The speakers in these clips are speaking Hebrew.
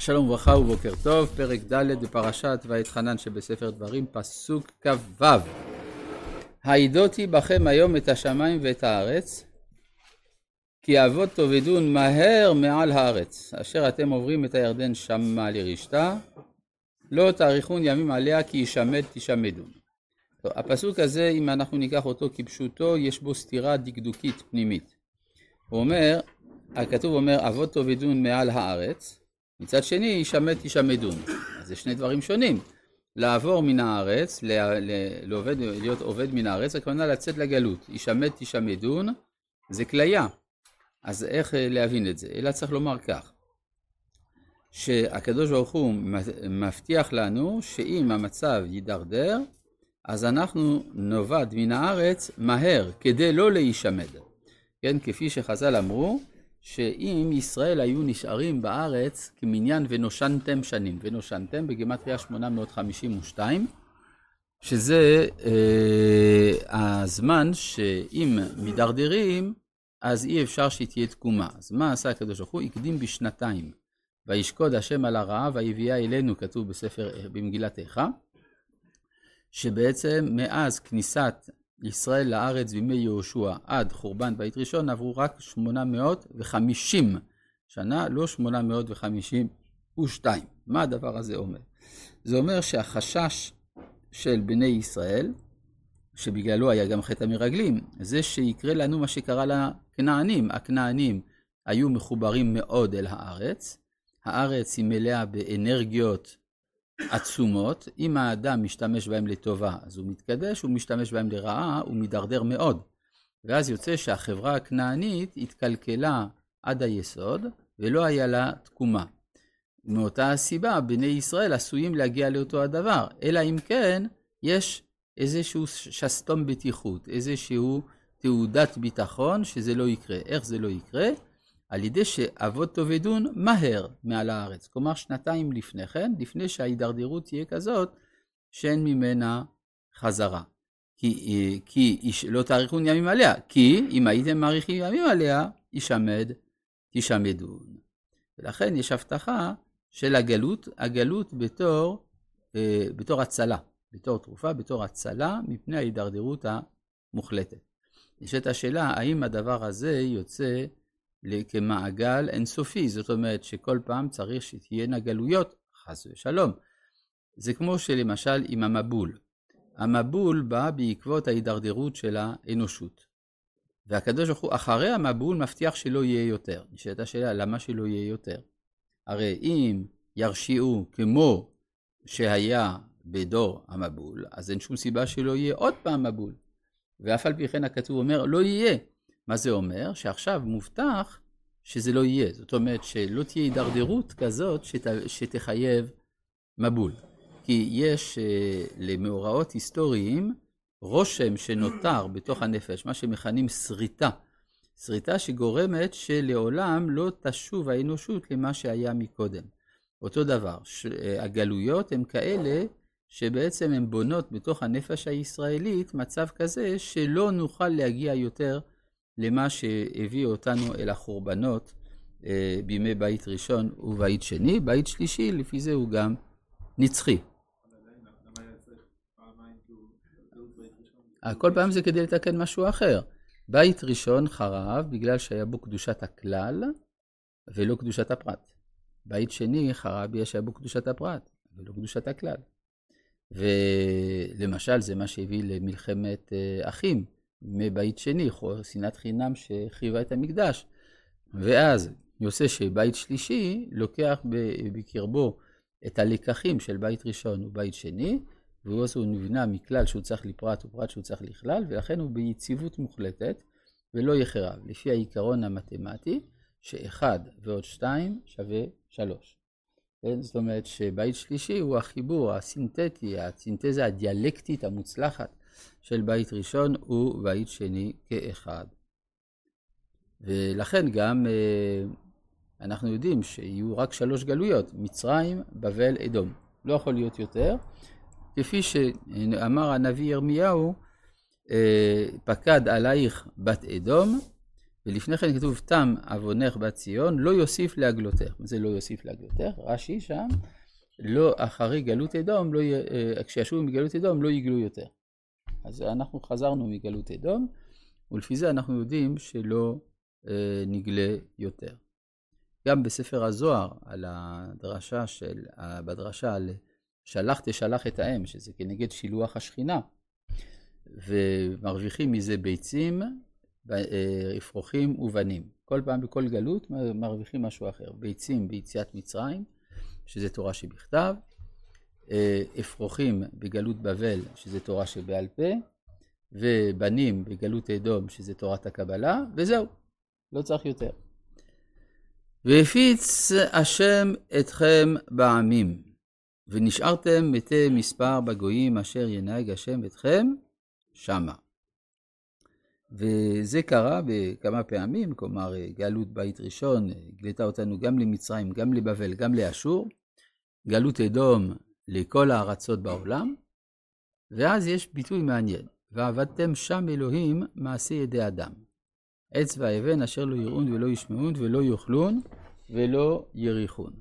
שלום וברכה ובוקר טוב, פרק ד' בפרשת ואתחנן שבספר דברים, פסוק כ"ו. העידותי בכם היום את השמיים ואת הארץ, כי אבות תאבדון מהר מעל הארץ, אשר אתם עוברים את הירדן שמה לרשתה, לא תאריכון ימים עליה כי ישמד תשמדון. טוב, הפסוק הזה, אם אנחנו ניקח אותו כפשוטו, יש בו סתירה דקדוקית פנימית. הוא אומר, הכתוב אומר, אבות תאבדון מעל הארץ, מצד שני, ישמד תשמדון. אז זה שני דברים שונים. לעבור מן הארץ, לעובד, להיות עובד מן הארץ, הכוונה לצאת לגלות. ישמד תשמדון, זה כליה. אז איך אה, להבין את זה? אלא צריך לומר כך, שהקדוש ברוך הוא מבטיח לנו שאם המצב יידרדר, אז אנחנו נאבד מן הארץ מהר, כדי לא להישמד. כן, כפי שחז"ל אמרו, שאם ישראל היו נשארים בארץ כמניין ונושנתם שנים, ונושנתם בגימטריה 852, שזה אה, הזמן שאם מידרדרים, אז אי אפשר שתהיה תקומה. אז מה עשה הקדוש ברוך הוא? הקדים בשנתיים. וישקוד השם על הרעה ויביאה אלינו, כתוב בספר, במגילת איכה, שבעצם מאז כניסת ישראל לארץ בימי יהושע עד חורבן בית ראשון עברו רק 850 שנה, לא 852. מה הדבר הזה אומר? זה אומר שהחשש של בני ישראל, שבגללו היה גם חטא המרגלים, זה שיקרה לנו מה שקרה לכנענים. הכנענים היו מחוברים מאוד אל הארץ, הארץ היא מלאה באנרגיות עצומות, אם האדם משתמש בהם לטובה אז הוא מתקדש, הוא משתמש בהם לרעה, הוא מידרדר מאוד. ואז יוצא שהחברה הכנענית התקלקלה עד היסוד, ולא היה לה תקומה. מאותה הסיבה, בני ישראל עשויים להגיע לאותו הדבר, אלא אם כן, יש איזשהו שסתום בטיחות, איזשהו תעודת ביטחון שזה לא יקרה. איך זה לא יקרה? על ידי שאבות תאבדון מהר מעל הארץ. כלומר, שנתיים לפני כן, לפני שההידרדרות תהיה כזאת, שאין ממנה חזרה. כי, כי לא תאריכון ימים עליה, כי אם הייתם מאריכים ימים עליה, ישמד, תשמדון. ולכן יש הבטחה של הגלות, הגלות בתור, אה, בתור הצלה, בתור תרופה, בתור הצלה מפני ההידרדרות המוחלטת. יש את השאלה, האם הדבר הזה יוצא כמעגל אינסופי, זאת אומרת שכל פעם צריך שתהיינה גלויות, חס ושלום. זה כמו שלמשל עם המבול. המבול בא בעקבות ההידרדרות של האנושות. והקדוש ברוך הוא אחרי המבול מבטיח שלא יהיה יותר. נשאלת השאלה, למה שלא יהיה יותר? הרי אם ירשיעו כמו שהיה בדור המבול, אז אין שום סיבה שלא יהיה עוד פעם מבול. ואף על פי כן הכתוב אומר, לא יהיה. מה זה אומר? שעכשיו מובטח שזה לא יהיה. זאת אומרת שלא תהיה הידרדרות כזאת שת, שתחייב מבול. כי יש uh, למאורעות היסטוריים רושם שנותר בתוך הנפש, מה שמכנים שריטה. שריטה שגורמת שלעולם לא תשוב האנושות למה שהיה מקודם. אותו דבר, אה, הגלויות הן כאלה שבעצם הן בונות בתוך הנפש הישראלית מצב כזה שלא נוכל להגיע יותר למה שהביא אותנו אל החורבנות אה, בימי בית ראשון ובית שני. בית שלישי, לפי זה הוא גם נצחי. אה, כל פעם זה כדי לתקן משהו אחר. בית ראשון חרב בגלל שהיה בו קדושת הכלל ולא קדושת הפרט. בית שני חרב בגלל שהיה בו קדושת הפרט ולא קדושת הכלל. ולמשל זה מה שהביא למלחמת אה, אחים. מבית שני, שנאת חינם שהחריבה את המקדש. ואז יוצא שבית שלישי לוקח בקרבו את הלקחים של בית ראשון ובית שני, ואז הוא נבנה מכלל שהוא צריך לפרט ופרט שהוא צריך לכלל, ולכן הוא ביציבות מוחלטת ולא יחרב, לפי העיקרון המתמטי, שאחד ועוד שתיים שווה שלוש. כן? זאת אומרת שבית שלישי הוא החיבור הסינתטי, הסינתזה הדיאלקטית המוצלחת של בית ראשון ובית שני כאחד. ולכן גם אה, אנחנו יודעים שיהיו רק שלוש גלויות, מצרים, בבל, אדום. לא יכול להיות יותר. כפי שאמר הנביא ירמיהו, אה, פקד עלייך בת אדום, ולפני כן כתוב, תם עוונך בת ציון, לא יוסיף להגלותך. זה לא יוסיף להגלותך? רש"י שם, לא, אחרי גלות אדום, לא, אה, כשישובו מגלות אדום, לא יגלו יותר. אז אנחנו חזרנו מגלות אדום, ולפי זה אנחנו יודעים שלא אה, נגלה יותר. גם בספר הזוהר, על הדרשה של, בדרשה על שלח תשלח את האם, שזה כנגד שילוח השכינה, ומרוויחים מזה ביצים, אה, אפרוחים ובנים. כל פעם בכל גלות מרוויחים משהו אחר. ביצים ביציאת מצרים, שזה תורה שבכתב, אפרוחים בגלות בבל, שזה תורה שבעל פה, ובנים בגלות אדום, שזה תורת הקבלה, וזהו, לא צריך יותר. והפיץ השם אתכם בעמים, ונשארתם מתי מספר בגויים אשר ינהג השם אתכם שמה. וזה קרה בכמה פעמים, כלומר גלות בית ראשון גלתה אותנו גם למצרים, גם לבבל, גם לאשור, גלות אדום לכל הארצות בעולם, ואז יש ביטוי מעניין, ועבדתם שם אלוהים מעשי ידי אדם. עץ ואבן אשר לא יראון ולא ישמעון ולא יאכלון ולא יריחון.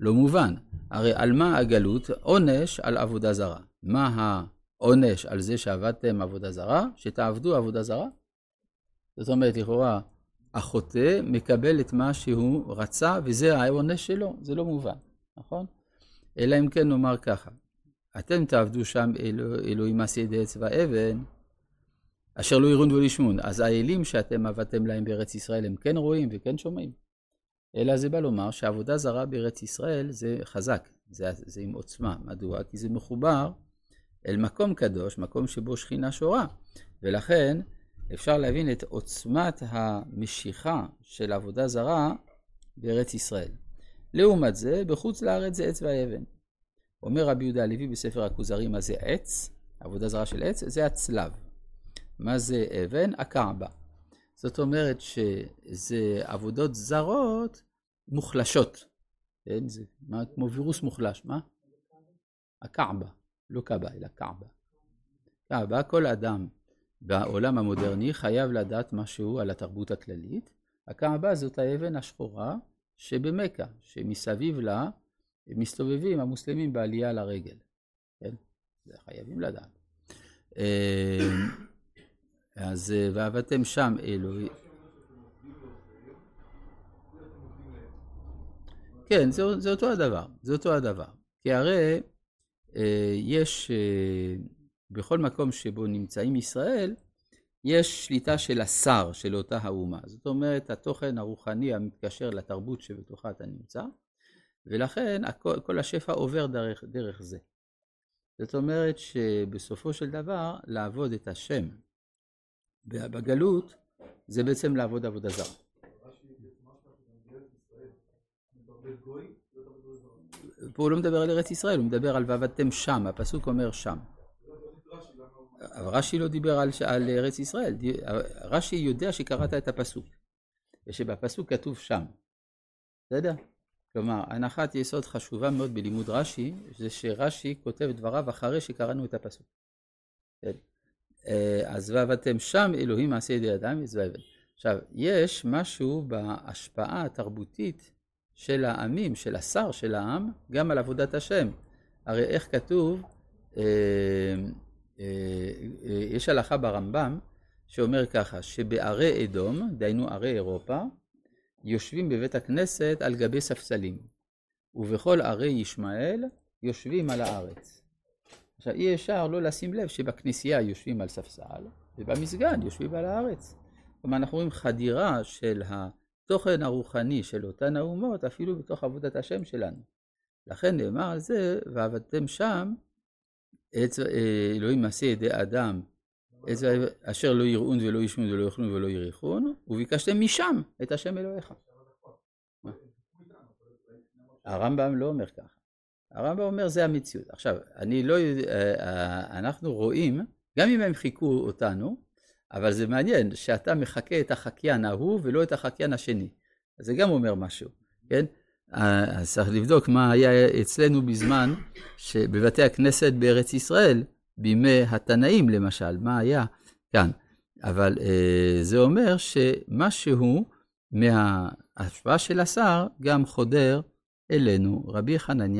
לא מובן, הרי על מה הגלות? עונש על עבודה זרה. מה העונש על זה שעבדתם עבודה זרה? שתעבדו עבודה זרה? זאת אומרת, לכאורה, החוטא מקבל את מה שהוא רצה, וזה העונש שלו, זה לא מובן, נכון? אלא אם כן נאמר ככה, אתם תעבדו שם אלוה, אלוהים מעשי ידי עץ ואבן, אשר לא יראון ולא ישמעון. אז האלים שאתם עבדתם להם בארץ ישראל, הם כן רואים וכן שומעים. אלא זה בא לומר שעבודה זרה בארץ ישראל זה חזק, זה, זה עם עוצמה. מדוע? כי זה מחובר אל מקום קדוש, מקום שבו שכינה שורה. ולכן אפשר להבין את עוצמת המשיכה של עבודה זרה בארץ ישראל. לעומת זה, בחוץ לארץ זה עץ והאבן. אומר רבי יהודה הלוי בספר הכוזרים, מה זה עץ? עבודה זרה של עץ? זה הצלב. מה זה אבן? הקעבה. זאת אומרת שזה עבודות זרות מוחלשות. כן? זה מה, כמו וירוס מוחלש, מה? הקעבה, לא קעבה, אלא קעבה. קעבה, כל אדם בעולם המודרני חייב לדעת משהו על התרבות הכללית. הקעבה זאת האבן השחורה שבמכה, שמסביב לה מסתובבים המוסלמים בעלייה לרגל. כן? זה חייבים לדעת. אה, אז אה, ועבדתם שם אלוהים. כן, זה, זה אותו הדבר, זה אותו הדבר. כי הרי אה, יש, אה, בכל מקום שבו נמצאים ישראל, יש שליטה של השר של אותה האומה. זאת אומרת, התוכן הרוחני המתקשר לתרבות שבתוכה אתה נמצא, ולכן הכל, כל השפע עובר דרך, דרך זה. זאת אומרת שבסופו של דבר, לעבוד את השם בגלות, זה בעצם לעבוד עבודה זרה. פה הוא לא מדבר על ארץ ישראל, הוא מדבר על ועבדתם שם, הפסוק אומר שם. אבל רש"י לא דיבר על, על ארץ ישראל, רש"י יודע שקראת את הפסוק, ושבפסוק כתוב שם. בסדר? כלומר, הנחת יסוד חשובה מאוד בלימוד רש"י, זה שרש"י כותב דבריו אחרי שקראנו את הפסוק. אה, אז ועבדתם שם אלוהים מעשה ידי אדם ואבן. עכשיו, יש משהו בהשפעה התרבותית של העמים, של השר של העם, גם על עבודת השם. הרי איך כתוב, אה, יש הלכה ברמב"ם שאומר ככה, שבערי אדום, דהיינו ערי אירופה, יושבים בבית הכנסת על גבי ספסלים, ובכל ערי ישמעאל יושבים על הארץ. עכשיו, אי אפשר לא לשים לב שבכנסייה יושבים על ספסל, ובמסגד יושבים על הארץ. כלומר, אנחנו רואים חדירה של התוכן הרוחני של אותן האומות, אפילו בתוך עבודת השם שלנו. לכן נאמר על זה, ועבדתם שם, אלוהים מעשה ידי אדם, אשר לא יראון ולא ישמעון ולא יאכלון ולא יריחון, וביקשתם משם את השם אלוהיך. הרמב"ם לא אומר ככה. הרמב"ם אומר זה המציאות. עכשיו, אני לא יודע, אה, אה, אנחנו רואים, גם אם הם חיכו אותנו, אבל זה מעניין שאתה מחכה את החקיין ההוא ולא את החקיין השני. זה גם אומר משהו, כן? אה, אז צריך לבדוק מה היה אצלנו בזמן שבבתי הכנסת בארץ ישראל, בימי התנאים למשל, מה היה כאן. אבל אה, זה אומר שמשהו מההשפעה של השר גם חודר אלינו. רבי חנניה